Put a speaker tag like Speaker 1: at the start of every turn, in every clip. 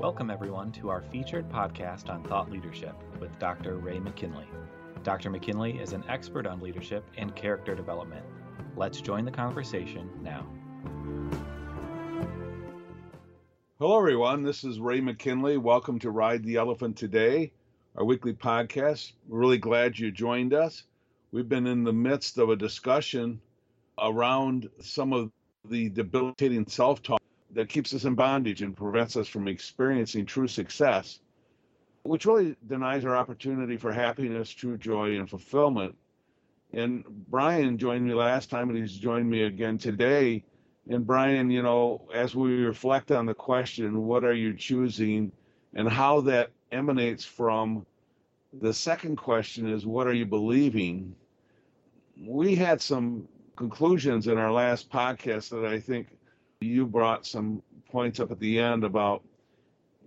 Speaker 1: Welcome, everyone, to our featured podcast on thought leadership with Dr. Ray McKinley. Dr. McKinley is an expert on leadership and character development. Let's join the conversation now.
Speaker 2: Hello, everyone. This is Ray McKinley. Welcome to Ride the Elephant Today, our weekly podcast. We're really glad you joined us. We've been in the midst of a discussion around some of the debilitating self talk that keeps us in bondage and prevents us from experiencing true success, which really denies our opportunity for happiness, true joy, and fulfillment. And Brian joined me last time, and he's joined me again today. And Brian, you know, as we reflect on the question, what are you choosing, and how that emanates from the second question is, what are you believing? We had some conclusions in our last podcast that I think you brought some points up at the end about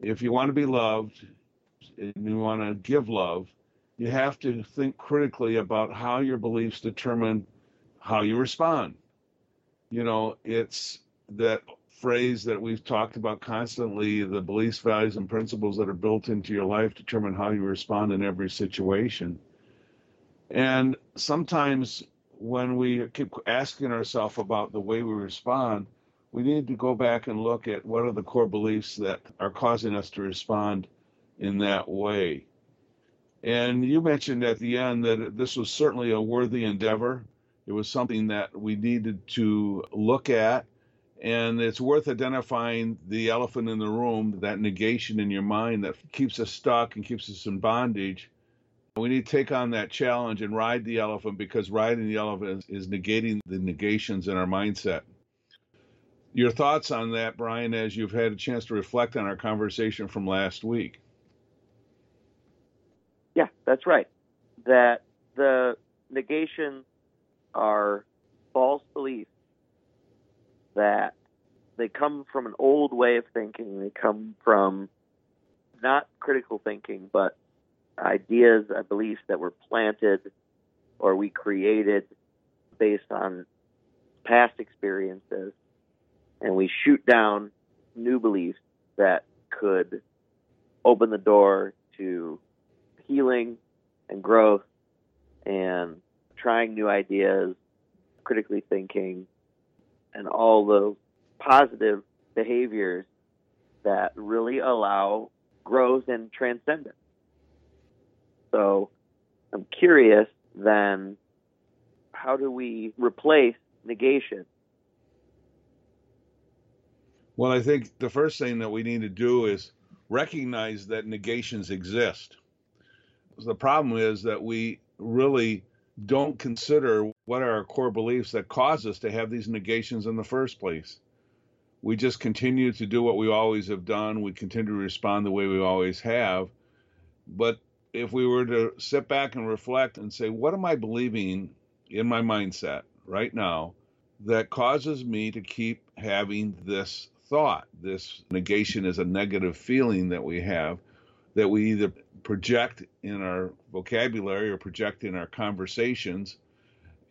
Speaker 2: if you want to be loved and you want to give love, you have to think critically about how your beliefs determine how you respond. You know, it's that phrase that we've talked about constantly the beliefs, values, and principles that are built into your life determine how you respond in every situation. And sometimes when we keep asking ourselves about the way we respond, we need to go back and look at what are the core beliefs that are causing us to respond in that way. And you mentioned at the end that this was certainly a worthy endeavor. It was something that we needed to look at. And it's worth identifying the elephant in the room, that negation in your mind that keeps us stuck and keeps us in bondage. We need to take on that challenge and ride the elephant because riding the elephant is, is negating the negations in our mindset your thoughts on that, Brian, as you've had a chance to reflect on our conversation from last week.
Speaker 3: Yeah, that's right. That the negations are false beliefs that they come from an old way of thinking. They come from not critical thinking, but ideas, uh, beliefs that were planted or we created based on past experiences and we shoot down new beliefs that could open the door to healing and growth and trying new ideas, critically thinking, and all those positive behaviors that really allow growth and transcendence. So I'm curious then, how do we replace negation
Speaker 2: well, I think the first thing that we need to do is recognize that negations exist. The problem is that we really don't consider what are our core beliefs that cause us to have these negations in the first place. We just continue to do what we always have done. We continue to respond the way we always have. But if we were to sit back and reflect and say, what am I believing in my mindset right now that causes me to keep having this thought. This negation is a negative feeling that we have that we either project in our vocabulary or project in our conversations.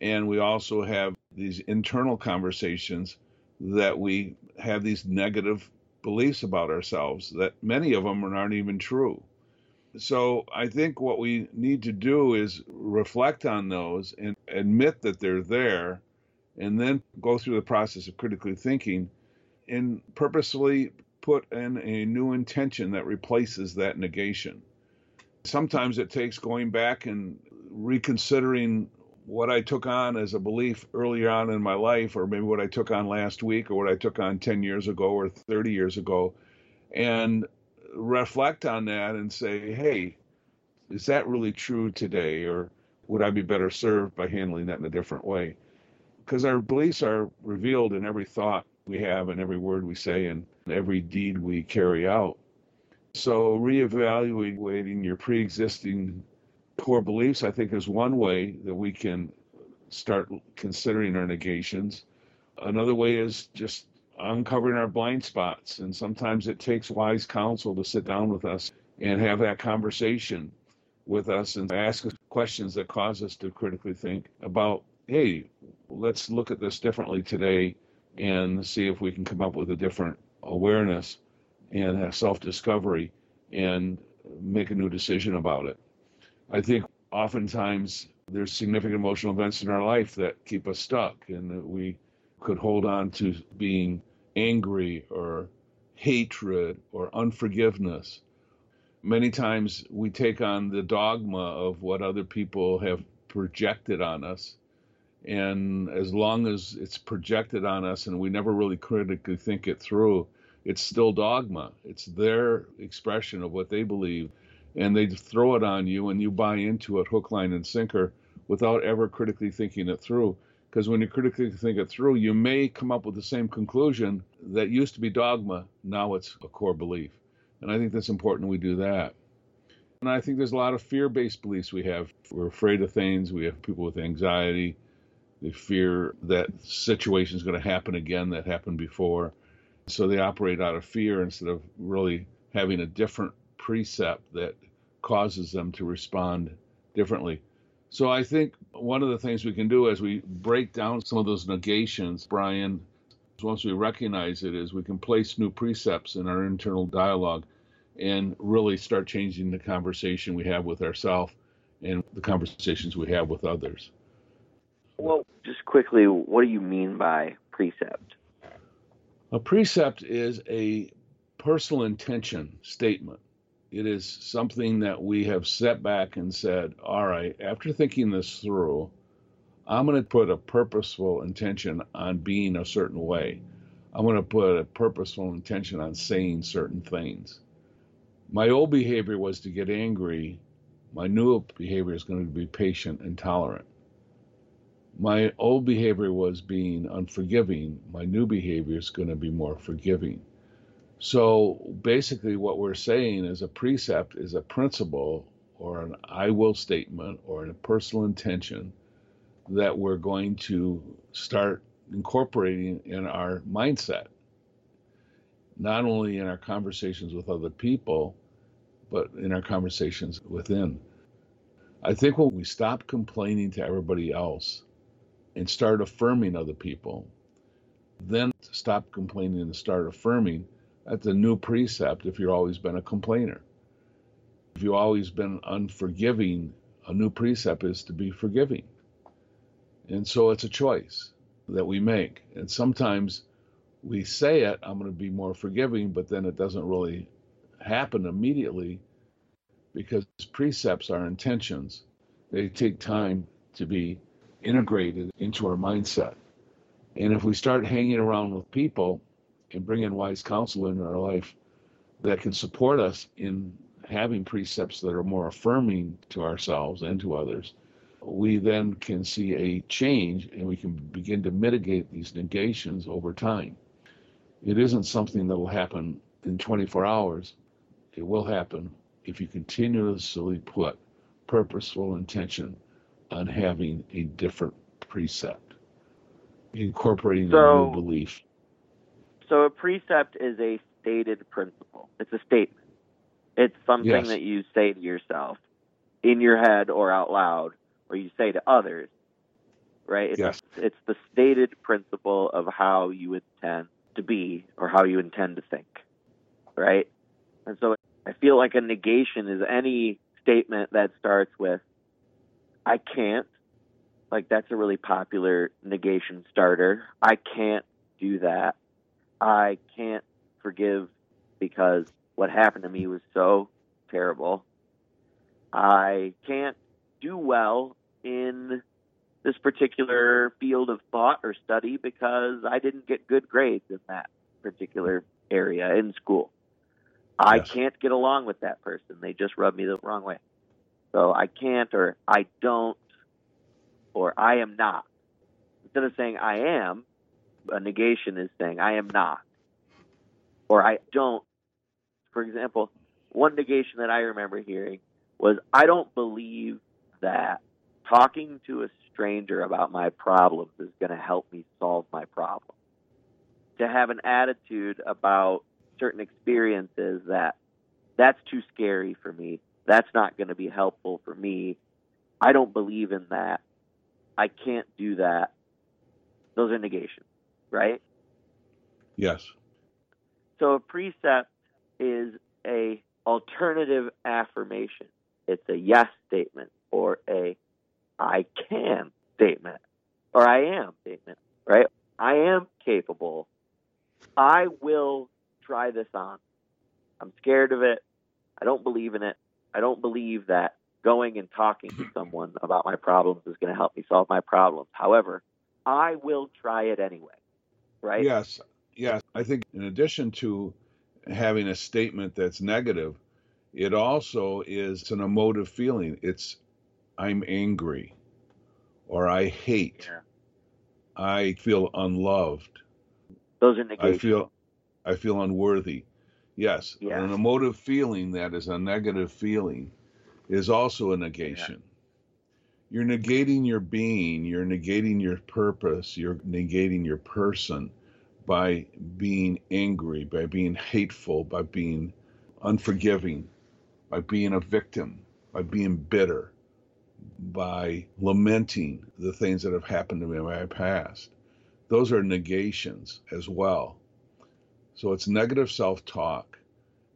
Speaker 2: And we also have these internal conversations that we have these negative beliefs about ourselves that many of them aren't even true. So I think what we need to do is reflect on those and admit that they're there and then go through the process of critically thinking and purposely put in a new intention that replaces that negation. Sometimes it takes going back and reconsidering what I took on as a belief earlier on in my life, or maybe what I took on last week, or what I took on 10 years ago or 30 years ago, and reflect on that and say, hey, is that really true today? Or would I be better served by handling that in a different way? Because our beliefs are revealed in every thought we have and every word we say and every deed we carry out. So, reevaluating your pre existing core beliefs, I think, is one way that we can start considering our negations. Another way is just uncovering our blind spots. And sometimes it takes wise counsel to sit down with us and have that conversation with us and ask us questions that cause us to critically think about, hey, let's look at this differently today and see if we can come up with a different awareness and self discovery and make a new decision about it. I think oftentimes there's significant emotional events in our life that keep us stuck and that we could hold on to being angry or hatred or unforgiveness. Many times we take on the dogma of what other people have projected on us. And as long as it's projected on us and we never really critically think it through, it's still dogma. It's their expression of what they believe. And they throw it on you and you buy into it hook, line, and sinker without ever critically thinking it through. Because when you critically think it through, you may come up with the same conclusion that used to be dogma, now it's a core belief. And I think that's important we do that. And I think there's a lot of fear based beliefs we have. We're afraid of things, we have people with anxiety, they fear that situation is going to happen again that happened before. So they operate out of fear instead of really having a different precept that causes them to respond differently. So I think one of the things we can do as we break down some of those negations, Brian, once we recognize it, is we can place new precepts in our internal dialogue and really start changing the conversation we have with ourselves and the conversations we have with others.
Speaker 3: Well, just quickly, what do you mean by precept?
Speaker 2: A precept is a personal intention statement it is something that we have set back and said, all right, after thinking this through, I'm going to put a purposeful intention on being a certain way. I'm going to put a purposeful intention on saying certain things. My old behavior was to get angry. My new behavior is going to be patient and tolerant. My old behavior was being unforgiving. My new behavior is going to be more forgiving. So basically, what we're saying is a precept is a principle or an I will statement or a personal intention that we're going to start incorporating in our mindset, not only in our conversations with other people, but in our conversations within. I think when we stop complaining to everybody else and start affirming other people, then stop complaining and start affirming that's a new precept if you've always been a complainer. If you've always been unforgiving, a new precept is to be forgiving. And so it's a choice that we make. And sometimes we say it, I'm going to be more forgiving, but then it doesn't really happen immediately because precepts are intentions. They take time to be integrated into our mindset. And if we start hanging around with people and bring in wise counsel into our life that can support us in having precepts that are more affirming to ourselves and to others, we then can see a change and we can begin to mitigate these negations over time. It isn't something that will happen in 24 hours. It will happen if you continuously put purposeful intention on having a different precept, incorporating so, a new belief.
Speaker 3: So a precept is a stated principle. It's a statement. It's something yes. that you say to yourself in your head or out loud, or you say to others. Right? It's,
Speaker 2: yes.
Speaker 3: it's the stated principle of how you intend to be or how you intend to think. Right? And so I feel like a negation is any statement that starts with I can't. Like that's a really popular negation starter. I can't do that. I can't forgive because what happened to me was so terrible. I can't do well in this particular field of thought or study because I didn't get good grades in that particular area in school. I yes. can't get along with that person. They just rub me the wrong way. So I can't or I don't or I am not. Instead of saying I am, a negation is saying I am not or I don't. For example, one negation that I remember hearing was I don't believe that talking to a stranger about my problems is going to help me solve my problem. To have an attitude about certain experiences that that's too scary for me. That's not going to be helpful for me. I don't believe in that. I can't do that. Those are negations, right?
Speaker 2: Yes.
Speaker 3: So a precept is a alternative affirmation. It's a yes statement or a I can statement or I am statement, right? I am capable. I will try this on. I'm scared of it. I don't believe in it. I don't believe that going and talking to someone about my problems is going to help me solve my problems. However, I will try it anyway, right?
Speaker 2: Yes. Yes. I think in addition to having a statement that's negative, it also is an emotive feeling. It's I'm angry or I hate.
Speaker 3: Yeah.
Speaker 2: I feel unloved.
Speaker 3: Those are
Speaker 2: I feel I feel unworthy. Yes,
Speaker 3: Yeah.
Speaker 2: an emotive feeling that is a negative feeling is also a negation. You're negating your being, you're negating your purpose, you're negating your person by being angry, by being hateful, by being unforgiving, by being a victim, by being bitter, by lamenting the things that have happened to me in my past. Those are negations as well. So it's negative self talk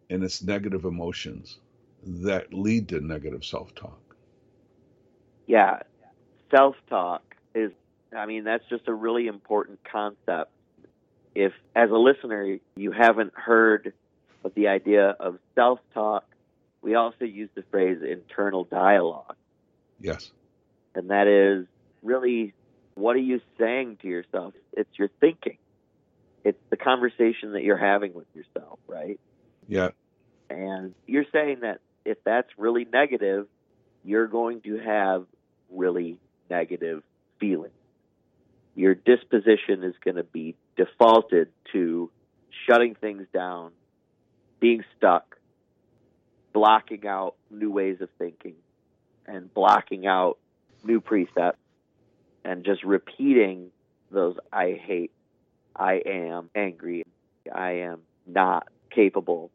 Speaker 2: and it's negative emotions that lead to negative self talk.
Speaker 3: Yeah, self talk is, I mean, that's just a really important concept. If, as a listener, you haven't heard of the idea of self talk, we also use the phrase internal dialogue.
Speaker 2: Yes.
Speaker 3: And that is really what are you saying to yourself? It's your thinking, it's the conversation that you're having with yourself, right?
Speaker 2: Yeah.
Speaker 3: And you're saying that if that's really negative, you're going to have really negative feelings. Your disposition is going to be defaulted to shutting things down, being stuck, blocking out new ways of thinking, and blocking out new precepts, and just repeating those I hate, I am angry, I am not capable,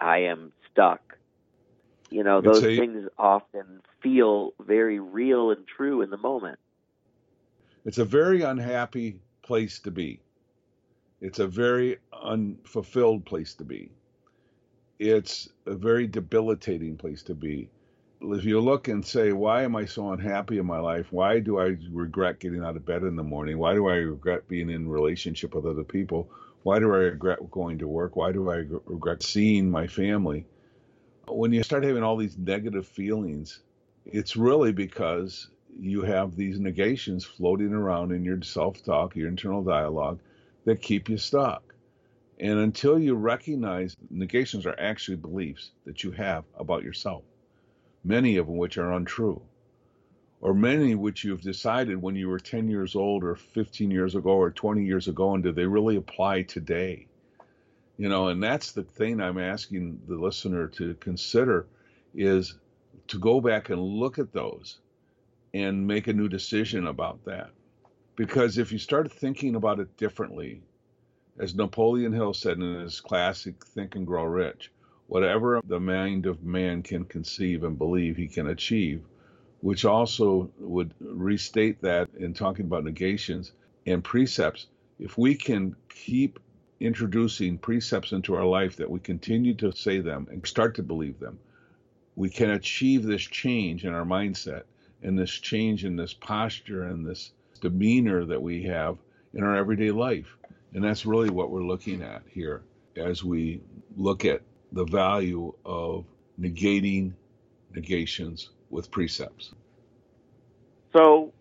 Speaker 3: I am stuck. You know, those
Speaker 2: a-
Speaker 3: things often feel very real and true in the moment.
Speaker 2: It's a very unhappy place to be. It's a very unfulfilled place to be. It's a very debilitating place to be. If you look and say, Why am I so unhappy in my life? Why do I regret getting out of bed in the morning? Why do I regret being in relationship with other people? Why do I regret going to work? Why do I regret seeing my family? When you start having all these negative feelings, it's really because you have these negations floating around in your self talk, your internal dialogue that keep you stuck. And until you recognize negations are actually beliefs that you have about yourself, many of which are untrue, or many which you've decided when you were 10 years old or 15 years ago or 20 years ago, and do they really apply today? You know, and that's the thing I'm asking the listener to consider is to go back and look at those and make a new decision about that. Because if you start thinking about it differently, as Napoleon Hill said in his classic Think and Grow Rich, whatever the mind of man can conceive and believe he can achieve, which also would restate that in talking about negations and precepts. If we can keep introducing precepts into our life that we continue to say them and start to believe them, we can achieve this change in our mindset and this change in this posture and this demeanor that we have in our everyday life. And that's really what we're looking at here as we look at the value of negating negations with precepts.
Speaker 3: So,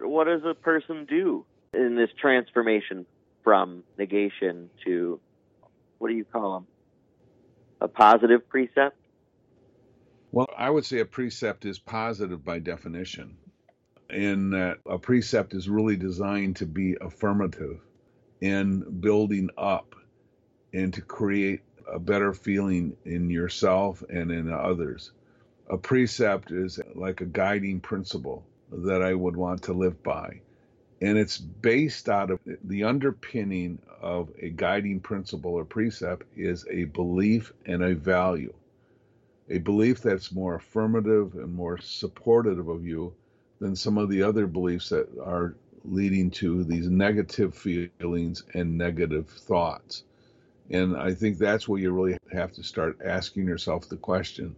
Speaker 3: what does a person do in this transformation from negation to what do you call them? A positive precept?
Speaker 2: Well, I would say a precept is positive by definition, in that a precept is really designed to be affirmative and building up and to create a better feeling in yourself and in others. A precept is like a guiding principle that I would want to live by. And it's based out of the underpinning of a guiding principle or precept is a belief and a value. a belief that's more affirmative and more supportive of you than some of the other beliefs that are leading to these negative feelings and negative thoughts. And I think that's where you really have to start asking yourself the question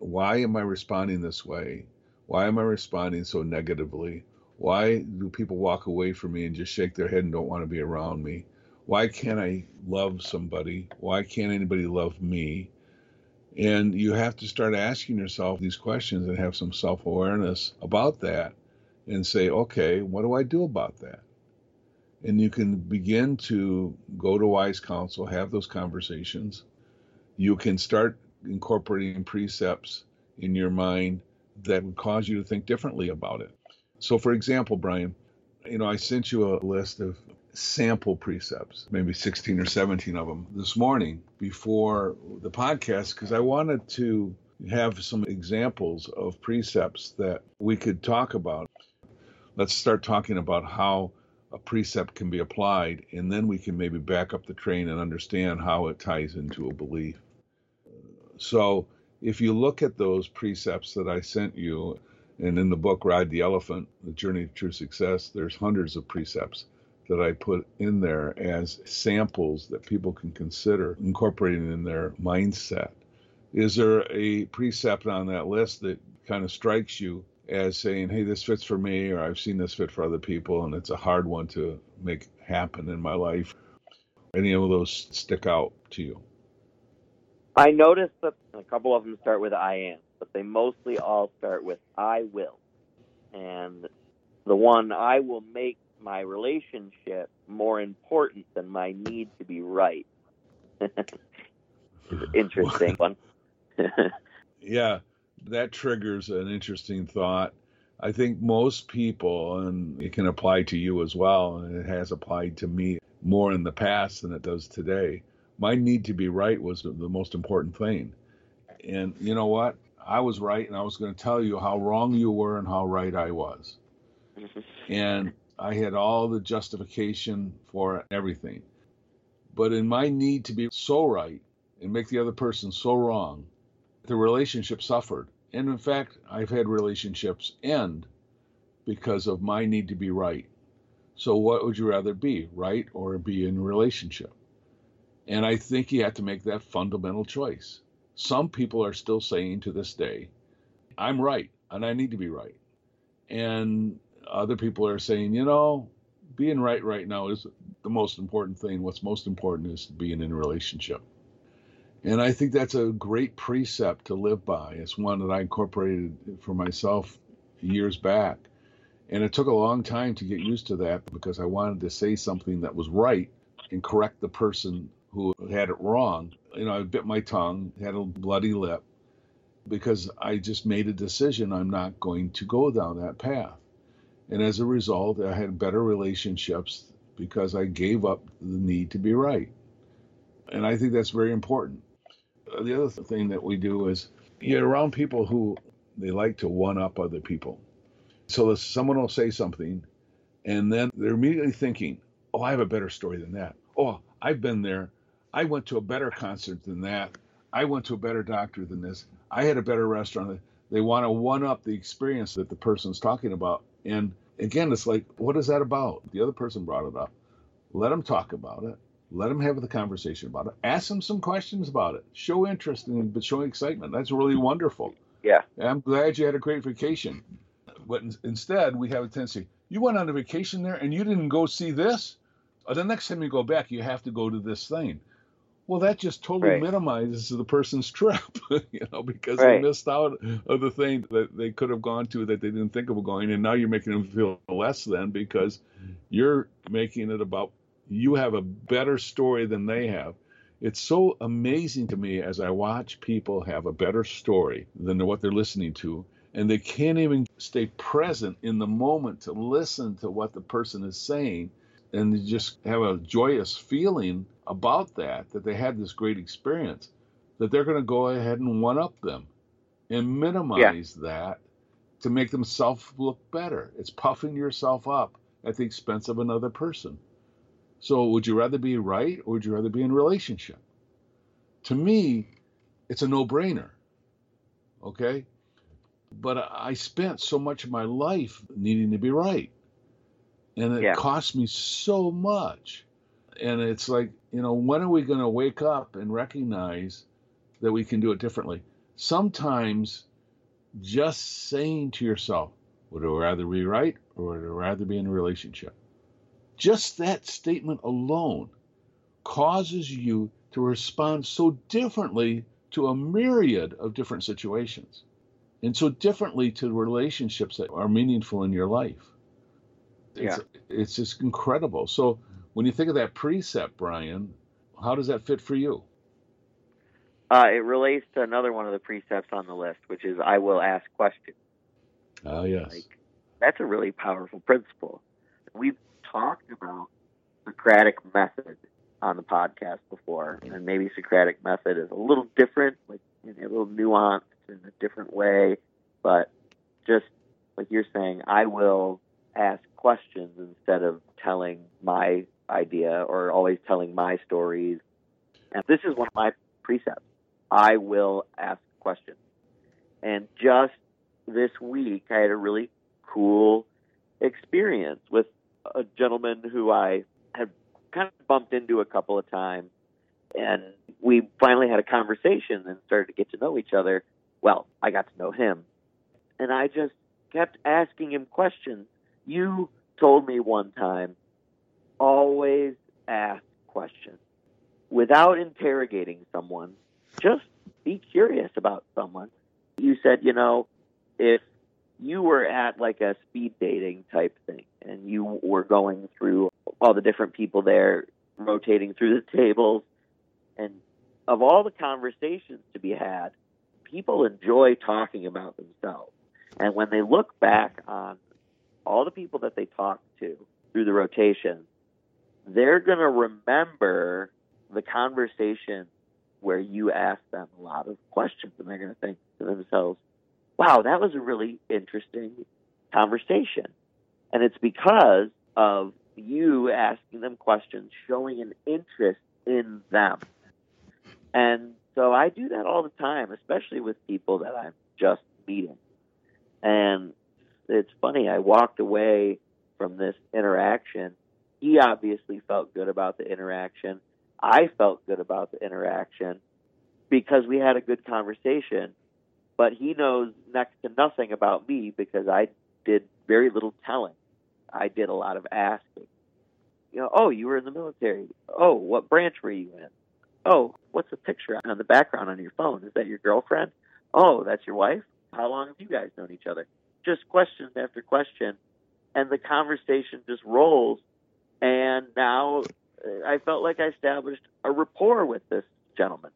Speaker 2: why am I responding this way? Why am I responding so negatively? Why do people walk away from me and just shake their head and don't want to be around me? Why can't I love somebody? Why can't anybody love me? And you have to start asking yourself these questions and have some self awareness about that and say, okay, what do I do about that? And you can begin to go to wise counsel, have those conversations. You can start incorporating precepts in your mind that would cause you to think differently about it. So, for example, Brian, you know, I sent you a list of sample precepts, maybe 16 or 17 of them this morning before the podcast, because I wanted to have some examples of precepts that we could talk about. Let's start talking about how a precept can be applied, and then we can maybe back up the train and understand how it ties into a belief. So, if you look at those precepts that I sent you, and in the book Ride the Elephant, The Journey to True Success, there's hundreds of precepts that I put in there as samples that people can consider incorporating in their mindset. Is there a precept on that list that kind of strikes you as saying, hey, this fits for me, or I've seen this fit for other people, and it's a hard one to make happen in my life? Any of those stick out to you?
Speaker 3: I noticed that a couple of them start with I am, but they mostly all start with I will. And the one I will make my relationship more important than my need to be right. interesting one.
Speaker 2: yeah, that triggers an interesting thought. I think most people, and it can apply to you as well, and it has applied to me more in the past than it does today. My need to be right was the most important thing. And you know what? I was right, and I was going to tell you how wrong you were and how right I was. and I had all the justification for everything. But in my need to be so right and make the other person so wrong, the relationship suffered. And in fact, I've had relationships end because of my need to be right. So, what would you rather be, right or be in a relationship? And I think you have to make that fundamental choice. Some people are still saying to this day, I'm right and I need to be right. And other people are saying, you know, being right right now is the most important thing. What's most important is being in a relationship. And I think that's a great precept to live by. It's one that I incorporated for myself years back. And it took a long time to get used to that because I wanted to say something that was right and correct the person who had it wrong. You know, I bit my tongue, had a bloody lip because I just made a decision I'm not going to go down that path. And as a result, I had better relationships because I gave up the need to be right. And I think that's very important. Uh, the other thing that we do is you're around people who they like to one up other people. So someone will say something, and then they're immediately thinking, oh, I have a better story than that. Oh, I've been there. I went to a better concert than that. I went to a better doctor than this. I had a better restaurant. They want to one up the experience that the person's talking about. And again, it's like, what is that about? The other person brought it up. Let them talk about it. Let them have the conversation about it. Ask them some questions about it. Show interest in but show excitement. That's really wonderful.
Speaker 3: Yeah.
Speaker 2: I'm glad you had a great vacation. But in, instead, we have a tendency. You went on a vacation there and you didn't go see this. Uh, the next time you go back, you have to go to this thing. Well, that just totally right. minimizes the person's trip, you know, because right. they missed out of the thing that they could have gone to that they didn't think of going, and now you're making them feel less than because you're making it about you have a better story than they have. It's so amazing to me as I watch people have a better story than what they're listening to, and they can't even stay present in the moment to listen to what the person is saying and they just have a joyous feeling about that, that they had this great experience, that they're going to go ahead and one up them and minimize yeah. that to make themselves look better. It's puffing yourself up at the expense of another person. So, would you rather be right or would you rather be in relationship? To me, it's a no brainer. Okay. But I spent so much of my life needing to be right. And it
Speaker 3: Yeah.
Speaker 2: cost me so much. And it's like, you know, when are we going to wake up and recognize that we can do it differently? Sometimes just saying to yourself, would I rather be right or would I rather be in a relationship? Just that statement alone causes you to respond so differently to a myriad of different situations and so differently to relationships that are meaningful in your life. It's, it's just incredible. So when you think of that precept, Brian, how does that fit for you?
Speaker 3: Uh, it relates to another one of the precepts on the list, which is I will ask questions.
Speaker 2: Oh, yes.
Speaker 3: Like that's a really powerful principle. We've talked about Socratic method on the podcast before, and maybe Socratic method is a little different, like a little nuanced in a different way, but just like you're saying, I will ask questions instead of telling my idea or always telling my stories. And this is one of my precepts. I will ask questions. And just this week, I had a really cool experience with a gentleman who I had kind of bumped into a couple of times. And we finally had a conversation and started to get to know each other. Well, I got to know him. And I just kept asking him questions. You told me one time, always ask questions without interrogating someone. Just be curious about someone. You said, you know, if you were at like a speed dating type thing and you were going through all the different people there rotating through the tables and of all the conversations to be had people enjoy talking about themselves and when they look back on all the people that they talk to through the rotation they're going to remember the conversation where you ask them a lot of questions and they're going to think to themselves wow, that was a really interesting conversation. And it's because of you asking them questions, showing an interest in them. And so I do that all the time, especially with people that I'm just meeting. And it's funny, I walked away from this interaction. He obviously felt good about the interaction. I felt good about the interaction because we had a good conversation but he knows next to nothing about me because I did very little telling. I did a lot of asking. You know, oh, you were in the military. Oh, what branch were you in? Oh, what's the picture on the background on your phone? Is that your girlfriend? Oh, that's your wife? How long have you guys known each other? Just question after question. And the conversation just rolls. And now uh, I felt like I established a rapport with this gentleman.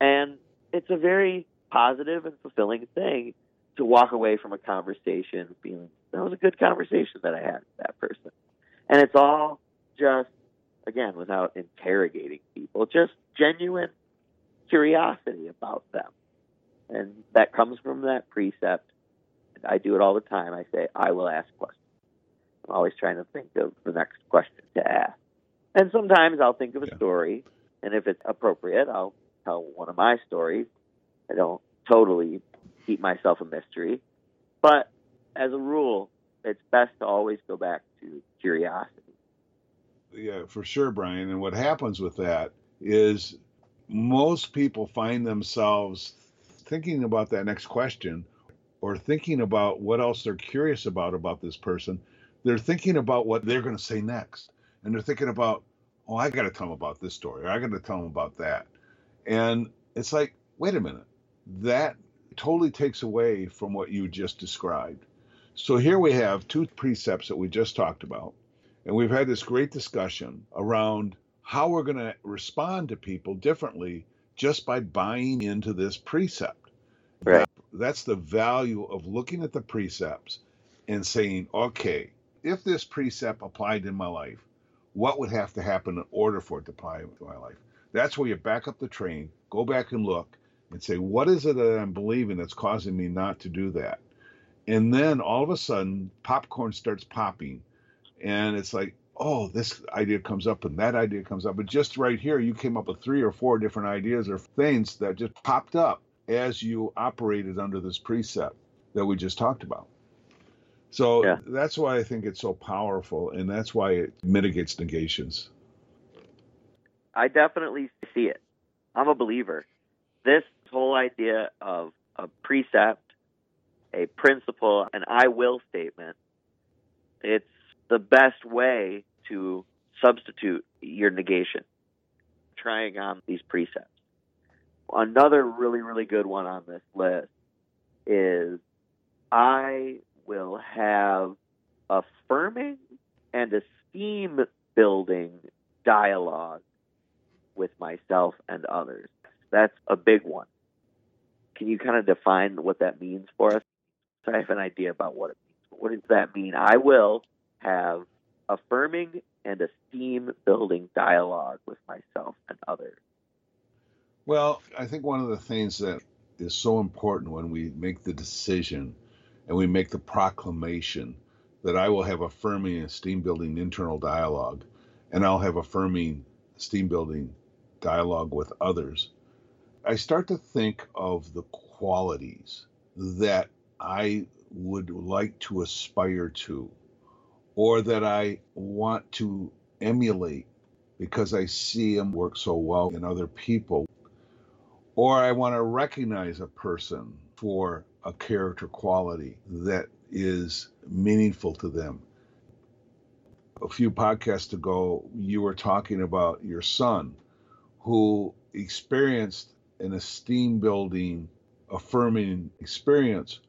Speaker 3: And it's a very positive and fulfilling thing to walk away from a conversation feeling that was a good conversation that I had with that person. And it's all just, again, without interrogating people, just genuine curiosity about them. And that comes from that precept. I do it all the time. I say, I will ask questions. I'm always trying to think of the next question to ask. And sometimes I'll think of a
Speaker 2: Yeah.
Speaker 3: story, and if it's appropriate, I'll tell one of my stories. I don't totally keep myself a mystery. But as a rule, it's best to always go back to curiosity.
Speaker 2: Yeah, for sure, Brian. And what happens with that is most people find themselves thinking about that next question or thinking about what else they're curious about about this person. They're thinking about what they're going to say next. And they're thinking about, oh, I got to tell them about this story. Or I got to tell them about that. And it's like, wait a minute. That totally takes away from what you just described. So here we have two precepts that we just talked about. And we've had this great discussion around how we're going to respond to people differently just by buying into this precept. That's the value of looking at the precepts and saying, okay, if this precept applied in my life, what would have to happen in order for it to apply to my life? That's where you back up the train, go back and look and say, what is it that I'm believing that's causing me not to do that? And then all of a sudden, popcorn starts popping and it's like oh this idea comes up and that idea comes up but just right here you came up with three or four different ideas or things that just popped up as you operated under this precept that we just talked about. So
Speaker 3: Yeah.
Speaker 2: that's why I think it's so powerful, and that's why it mitigates negations.
Speaker 3: I definitely see it. I'm a believer. This whole idea of a precept, a principle, an I will statement, it's the best way to substitute your negation, trying on these precepts. Another really, really good one on this list is I will have affirming and esteem building dialogue with myself and others. That's a big one. Can you kind of define what that means for us? So I have an idea about what it means. What does that mean? I will have affirming and esteem building dialogue with myself and others.
Speaker 2: Well, I think one of the things that is so important when we make the decision and we make the proclamation that I will have affirming and esteem building internal dialogue and I'll have affirming steam building dialogue with others, I start to think of the qualities that I would like to aspire to or that I want to emulate because I see them work so well in other people or I want to recognize a person for a character quality that is meaningful to them. A few podcasts ago, you were talking about your son who experienced an esteem building, affirming experience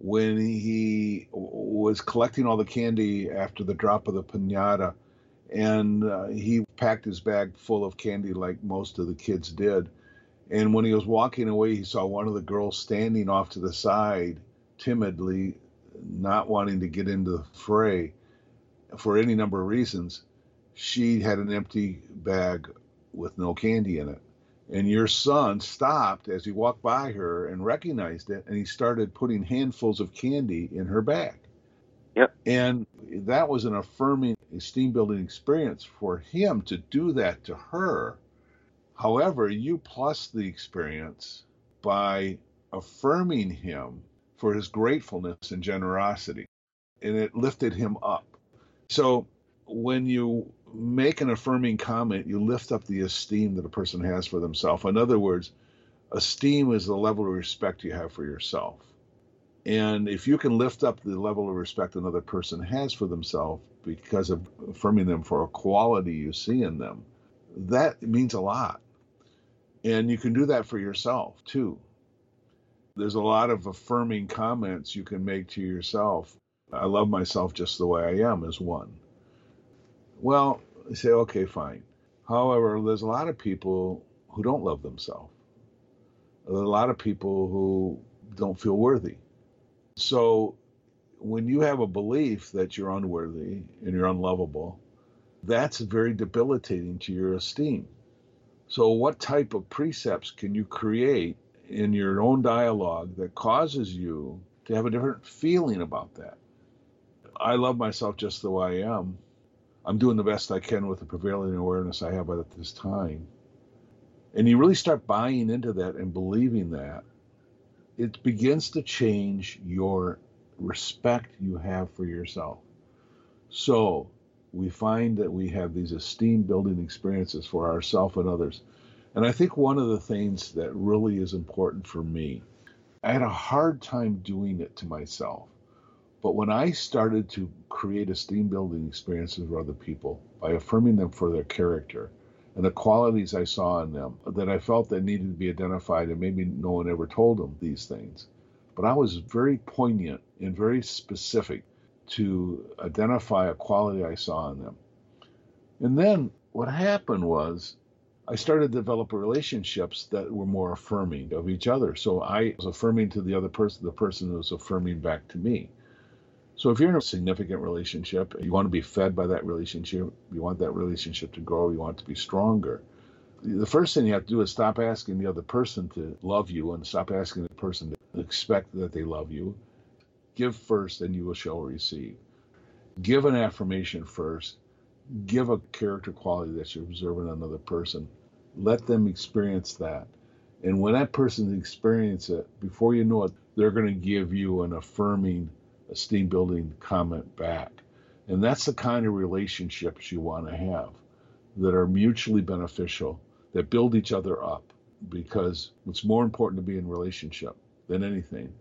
Speaker 2: when he was collecting all the candy after the drop of the pinata. And uh, he packed his bag full of candy like most of the kids did and when he was walking away, he saw one of the girls standing off to the side, timidly, not wanting to get into the fray for any number of reasons. She had an empty bag with no candy in it. And your son stopped as he walked by her and recognized it, and he started putting handfuls of candy in her bag.
Speaker 3: Yep.
Speaker 2: And that was an affirming, esteem building experience for him to do that to her However, you plus the experience by affirming him for his gratefulness and generosity, and it lifted him up. So when you make an affirming comment, you lift up the esteem that a person has for themselves. In other words, esteem is the level of respect you have for yourself. And if you can lift up the level of respect another person has for themselves because of affirming them for a quality you see in them, that means a lot. And you can do that for yourself too. There's a lot of affirming comments you can make to yourself. I love myself just the way I am, is one. Well, you say, okay, fine. However, there's a lot of people who don't love themselves. There's a lot of people who don't feel worthy. So when you have a belief that you're unworthy and you're unlovable, that's very debilitating to your esteem. So, what type of precepts can you create in your own dialogue that causes you to have a different feeling about that? I love myself just the way I am. I'm doing the best I can with the prevailing awareness I have at this time. And you really start buying into that and believing that, it begins to change your respect you have for yourself. So, we find that we have these esteem building experiences for ourselves and others. And I think one of the things that really is important for me, I had a hard time doing it to myself. But when I started to create esteem building experiences for other people by affirming them for their character and the qualities I saw in them that I felt that needed to be identified, and maybe no one ever told them these things. But I was very poignant and very specific to identify a quality I saw in them. And then what happened was I started to develop relationships that were more affirming of each other. So I was affirming to the other person, the person was affirming back to me. So if you're in a significant relationship, you want to be fed by that relationship, you want that relationship to grow, you want to be stronger. The first thing you have to do is stop asking the other person to love you and stop asking the person to expect that they love you Give first, and you will shall receive. Give an affirmation first. Give a character quality that you observe in another person. Let them experience that. And when that person experiences it, before you know it, they're going to give you an affirming, esteem building comment back. And that's the kind of relationships you want to have that are mutually beneficial, that build each other up. Because it's more important to be in relationship than anything.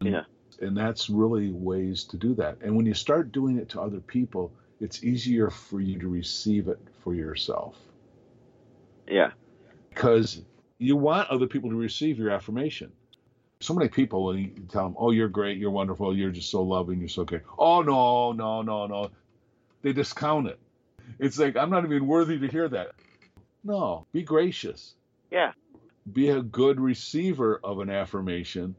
Speaker 3: Yeah.
Speaker 2: And that's really ways to do that. And when you start doing it to other people, it's easier for you to receive it for yourself.
Speaker 3: Yeah.
Speaker 2: Because you want other people to receive your affirmation. So many people, when you tell them, "Oh, you're great, you're wonderful, you're just so loving, you're so good," oh no, no, no, no, they discount it. It's like I'm not even worthy to hear that. No, be gracious.
Speaker 3: Yeah.
Speaker 2: Be a good receiver of an affirmation,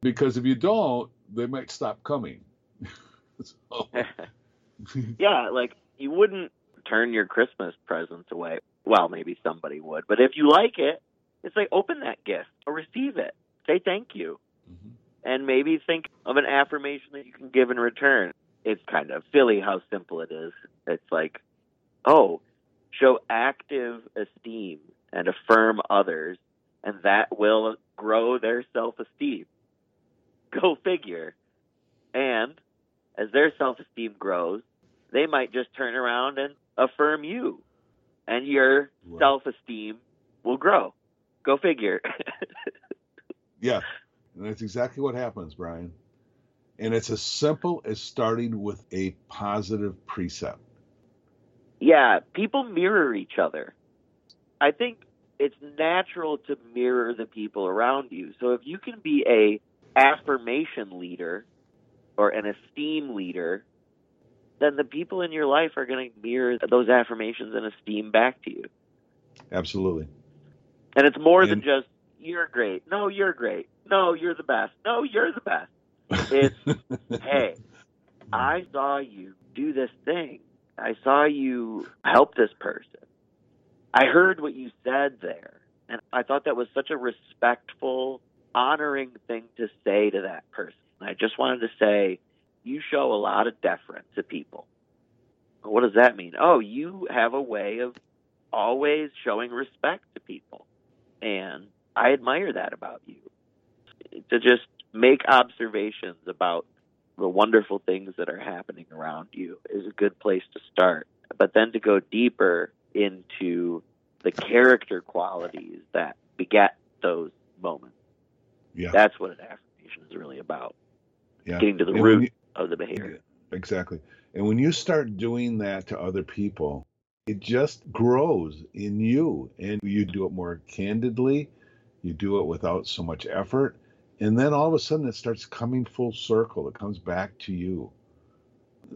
Speaker 2: because if you don't, they might stop coming. so,
Speaker 3: yeah, like you wouldn't turn your Christmas presents away. Well, maybe somebody would, but if you like it, it's like open that gift or receive it. Say thank you.
Speaker 2: Mhm.
Speaker 3: And maybe think of an affirmation that you can give in return. It's kind of silly how simple it is. It's like, oh, show active esteem and affirm others, and that will grow their self esteem. Go figure. And as their self esteem grows, they might just turn around and affirm you, and your
Speaker 2: Right.
Speaker 3: self esteem will grow. Go figure.
Speaker 2: Yeah, and that's exactly what happens, Brian. And it's as simple as starting with a positive precept.
Speaker 3: yeah, people mirror each other. I think it's natural to mirror the people around you. So if you can be a affirmation leader or an esteem leader, then the people in your life are going to mirror those affirmations and esteem back to you.
Speaker 2: Absolutely.
Speaker 3: And it's more than just you're great. No, you're great. No, you're the best. No, you're the best. It's hey, I saw you do this thing. I saw you help this person. I heard what you said there. And I thought that was such a respectful, honoring thing to say to that person. I just wanted to say, you show a lot of deference to people. What does that mean? Oh, you have a way of always showing respect to people. And I admire that about you. To just make observations about the wonderful things that are happening around you is a good place to start. But then to go deeper into the character qualities that beget those moments.
Speaker 2: Yeah,
Speaker 3: That's what an affirmation is really about.
Speaker 2: yeah.
Speaker 3: Getting to the
Speaker 2: And
Speaker 3: root
Speaker 2: you-
Speaker 3: of the behavior.
Speaker 2: Exactly. And when you start doing that to other people, it just grows in you and you do it more candidly, you do it without so much effort, and then all of a sudden it starts coming full circle. It comes back to you.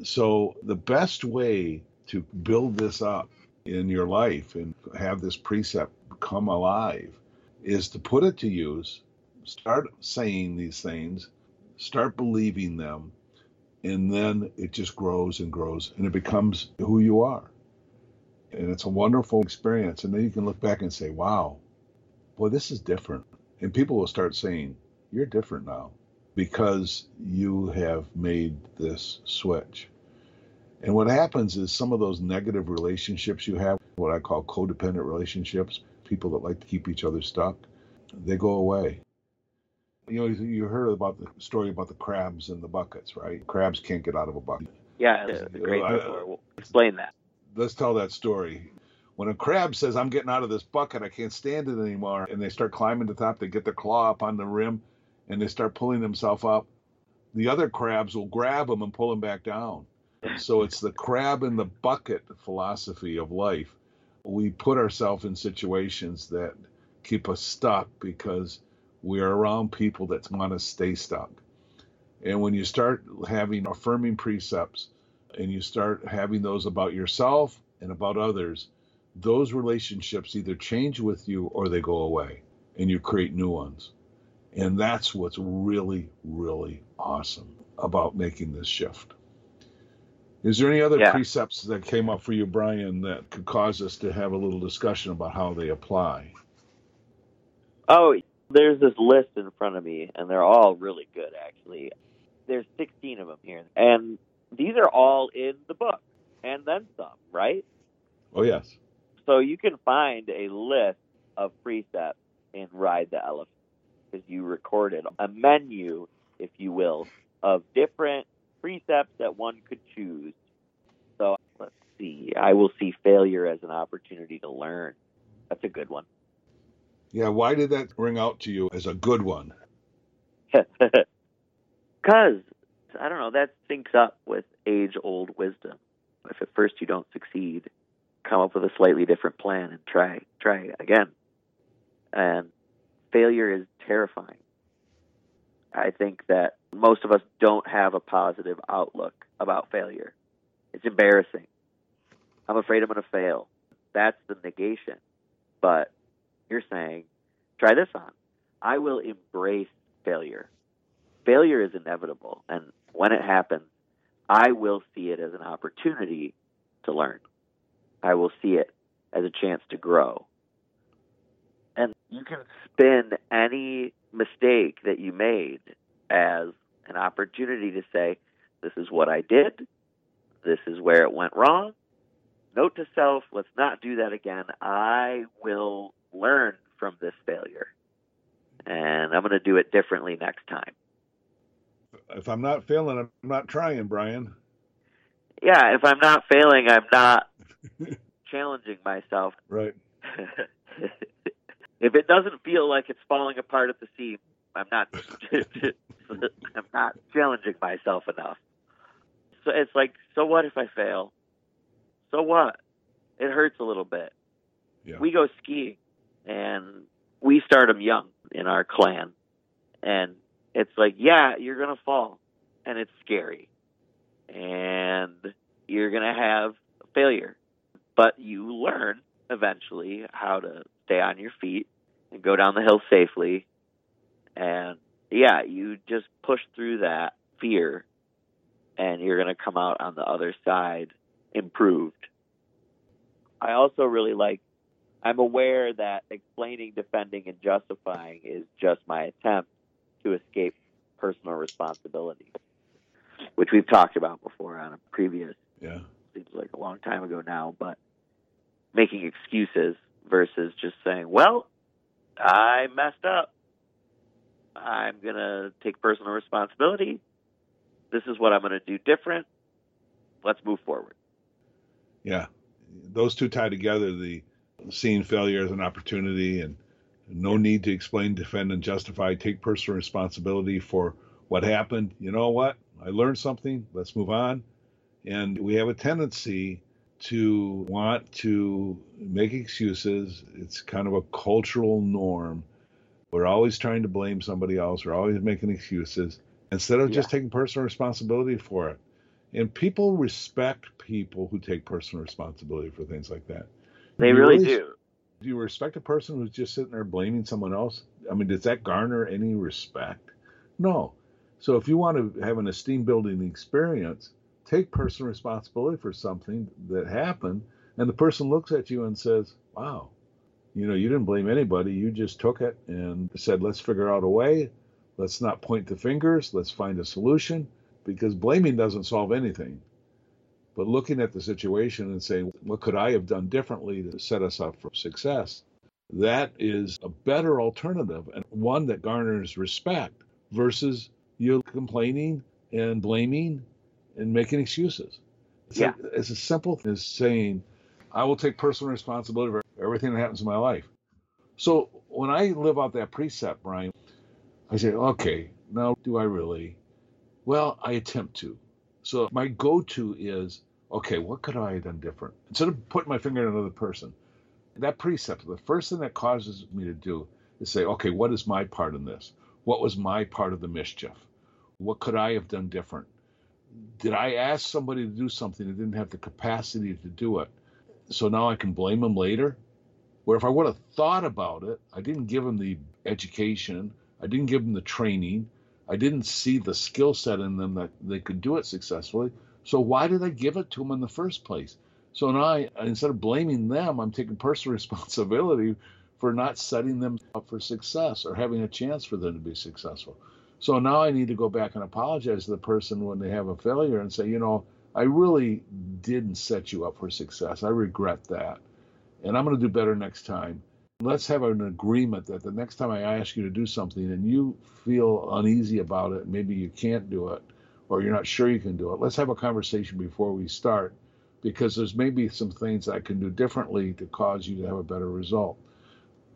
Speaker 2: So the best way to build this up in your life and have this precept come alive is to put it to use, start saying these things, start believing them, and then it just grows and grows and it becomes who you are. And it's a wonderful experience. And then you can look back and say, wow, boy, this is different. And people will start saying, you're different now because you have made this switch. And what happens is some of those negative relationships you have, what I call codependent relationships, people that like to keep each other stuck, they go away. You know, you heard about the story about the crabs in the buckets, right? Crabs can't get out of a bucket.
Speaker 3: Yeah, the, the great
Speaker 2: Uh,
Speaker 3: metaphor. Well, Explain that.
Speaker 2: Let's tell that story. When a crab says, I'm getting out of this bucket, I can't stand it anymore, and they start climbing to the top, they get their claw up on the rim, and they start pulling themselves up, the other crabs will grab them and pull them back down. So it's the crab in the bucket philosophy of life. We put ourselves in situations that keep us stuck because we are around people that want to stay stuck. And when you start having affirming precepts and you start having those about yourself and about others, those relationships either change with you or they go away and you create new ones. And that's what's really, really awesome about making this shift. Is there any other
Speaker 3: Yeah.
Speaker 2: precepts that came up for you, Brian, that could cause us to have a little discussion about how they apply?
Speaker 3: Oh, there's this list in front of me, and they're all really good, actually. There's 16 of them here, and these are all in the book, and then some, right?
Speaker 2: Oh, yes.
Speaker 3: So you can find a list of precepts in Ride the Elephant because you recorded a menu, if you will, of different precepts that one could choose. So let's see. I will see failure as an opportunity to learn. That's a good one.
Speaker 2: Yeah, why did that ring out to you as a good one?
Speaker 3: Because, I don't know, that syncs up with age old wisdom. If at first you don't succeed, come up with a slightly different plan and try, try again. And failure is terrifying. I think that most of us don't have a positive outlook about failure. It's embarrassing. I'm afraid I'm going to fail. That's the negation. But you're saying, try this on. I will embrace failure. Failure is inevitable. And when it happens, I will see it as an opportunity to learn. I will see it as a chance to grow. And you can spin any mistake that you made as an opportunity to say, this is what I did. This is where it went wrong. Note to self, let's not do that again. I will learn from this failure. And I'm going to do it differently next time.
Speaker 2: If I'm not failing, I'm not trying, Brian.
Speaker 3: Yeah, if I'm not failing, I'm not challenging myself.
Speaker 2: Right.
Speaker 3: if it doesn't feel like it's falling apart at the seams, I'm not I'm not challenging myself enough. So it's like, so what if I fail? So what? It hurts a little bit.
Speaker 2: Yeah.
Speaker 3: We go skiing and we start them young in our clan. And it's like, yeah, you're going to fall and it's scary. And you're going to have failure. But you learn eventually how to stay on your feet and go down the hill safely. And yeah, you just push through that fear and you're going to come out on the other side improved. I also really like, I'm aware that explaining, defending, and justifying is just my attempt to escape personal responsibility, which we've talked about before on a previous,
Speaker 2: Yeah.
Speaker 3: seems like a long time ago now, but making excuses versus just saying, well, I messed up. I'm going to take personal responsibility. This is what I'm going to do different. Let's move forward.
Speaker 2: Yeah. Those two tie together the seeing failure as an opportunity and no need to explain, defend, and justify. Take personal responsibility for what happened. You know what? I learned something. Let's move on. And we have a tendency to want to make excuses. It's kind of a cultural norm. We're always trying to blame somebody else. We're always making excuses instead of just taking personal responsibility for it. And people respect people who take personal responsibility for things like that.
Speaker 3: They really
Speaker 2: always-
Speaker 3: do.
Speaker 2: Do you respect a person who's just sitting there blaming someone else? I mean, does that garner any respect? No. So if you want to have an esteem building experience, take personal responsibility for something that happened, and the person looks at you and says, "Wow, you know, you didn't blame anybody. You just took it and said, let's figure out a way. Let's not point the fingers. Let's find a solution." Because blaming doesn't solve anything. But looking at the situation and saying, what could I have done differently to set us up for success? That is a better alternative and one that garners respect versus you complaining and blaming and making excuses. It's,
Speaker 3: Yeah.
Speaker 2: a, it's as simple as saying, I will take personal responsibility for everything that happens in my life. So when I live out that precept, Brian, I say, okay, now do I really? Well, I attempt to. So my go-to is, okay, what could I have done different? Instead of putting my finger on another person, that precept, the first thing that causes me to do is say, okay, what is my part in this? What was my part of the mischief? What could I have done different? Did I ask somebody to do something that didn't have the capacity to do it? So now I can blame them later? Where if I would have thought about it, I didn't give them the education, I didn't give them the training, I didn't see the skill set in them that they could do it successfully. So why did I give it to them in the first place? So now I, instead of blaming them, I'm taking personal responsibility for not setting them up for success or having a chance for them to be successful. So now I need to go back and apologize to the person when they have a failure and say, you know, I really didn't set you up for success. I regret that. And I'm going to do better next time. Let's have an agreement that the next time I ask you to do something and you feel uneasy about it, maybe you can't do it, or you're not sure you can do it, let's have a conversation before we start because there's maybe some things I can do differently to cause you to have a better result.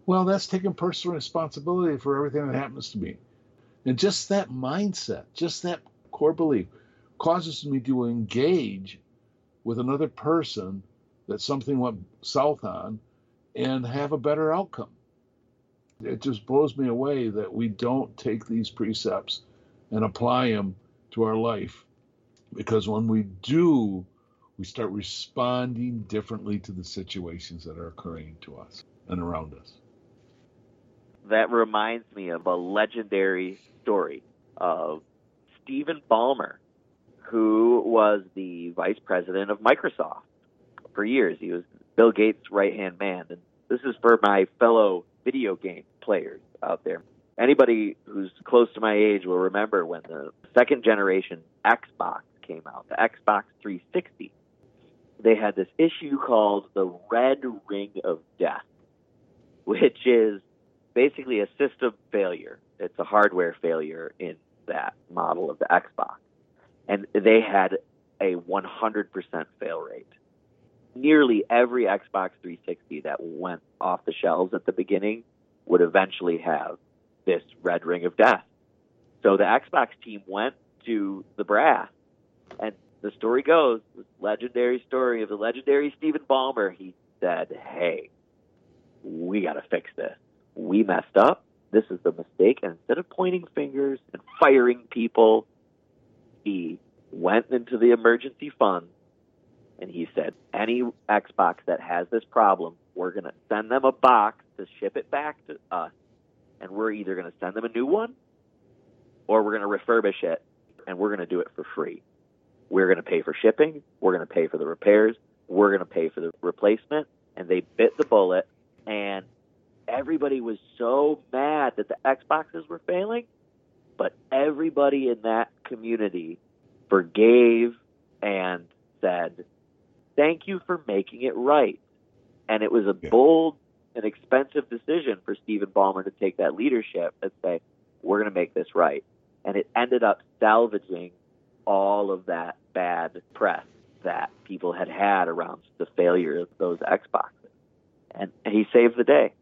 Speaker 2: Well, that's taking personal responsibility for everything that happens to me. And just that mindset, just that core belief, causes me to engage with another person that something went south on and have a better outcome. It just blows me away that we don't take these precepts and apply them to our life. Because when we do, we start responding differently to the situations that are occurring to us and around us.
Speaker 3: That reminds me of a legendary story of Stephen Ballmer, who was the vice president of Microsoft for years. He was Bill Gates' right hand man. And this is for my fellow video game players out there. Anybody who's close to my age will remember when the second generation Xbox came out, the Xbox 360. They had this issue called the Red Ring of Death, which is basically a system failure. It's a hardware failure in that model of the Xbox. And they had a 100% fail rate nearly every Xbox 360 that went off the shelves at the beginning would eventually have this red ring of death. So the Xbox team went to the brass, and the story goes, this legendary story of the legendary Stephen Ballmer. He said, "Hey, we got to fix this. We messed up. This is the mistake." And instead of pointing fingers and firing people, he went into the emergency fund and he said, any Xbox that has this problem, we're going to send them a box to ship it back to us, and we're either going to send them a new one or we're going to refurbish it, and we're going to do it for free. We're going to pay for shipping, we're going to pay for the repairs, we're going to pay for the replacement, and they bit the bullet, and everybody was so mad that the Xboxes were failing, but everybody in that community forgave and said, thank you for making it right. And it was a yeah. bold and expensive decision for Stephen Ballmer to take that leadership and say, we're going to make this right. And it ended up salvaging all of that bad press that people had had around the failure of those Xboxes. And, and he saved the day.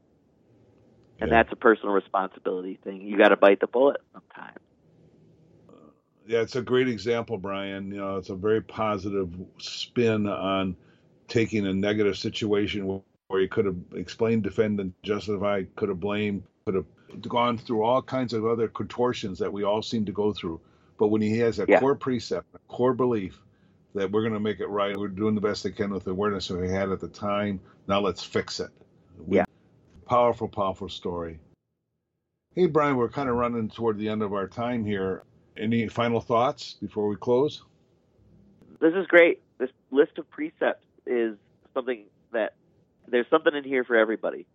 Speaker 3: And yeah. that's a personal responsibility thing. You got to bite the bullet sometimes
Speaker 2: yeah, it's a great example, Brian. You know, it's a very positive spin on taking a negative situation where you could have explained, defended, justified, could have blamed, could have gone through all kinds of other contortions that we all seem to go through. But when he has a yeah. core precept, a core belief that we're going to make it right, we're doing the best they can with the awareness that we had at the time. Now let's fix it.
Speaker 3: We, yeah.
Speaker 2: Powerful, powerful story. Hey, Brian, we're kind of running toward the end of our time here. Any final thoughts before we close?
Speaker 3: This is great. This list of precepts is something that there's something in here for everybody.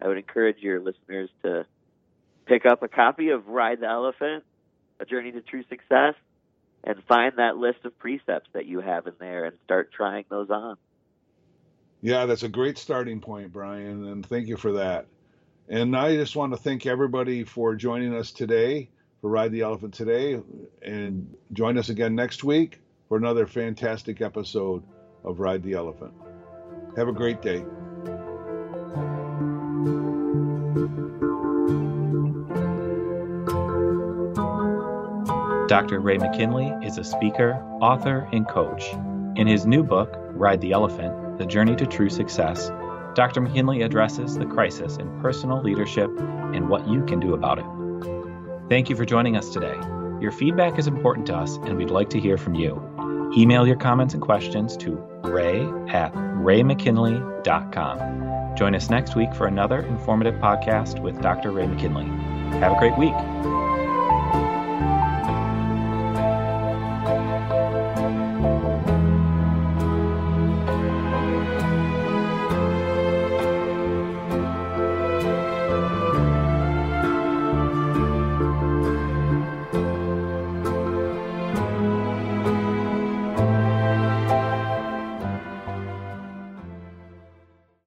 Speaker 3: I would encourage your listeners to pick up a copy of Ride the Elephant, A Journey to True Success, and find that list of precepts that you have in there and start trying those on.
Speaker 2: Yeah, that's a great starting point, Brian, and thank you for that. And I just want to thank everybody for joining us today for Ride the Elephant today. And join us again next week for another fantastic episode of Ride the Elephant. Have a great day.
Speaker 1: Dr. Ray McKinley is a speaker, author, and coach. In his new book, Ride the Elephant The Journey to True Success, Dr. McKinley addresses the crisis in personal leadership and what you can do about it. Thank you for joining us today. Your feedback is important to us, and we'd like to hear from you. Email your comments and questions to ray at raymckinley.com. Join us next week for another informative podcast with Dr. Ray McKinley. Have a great week.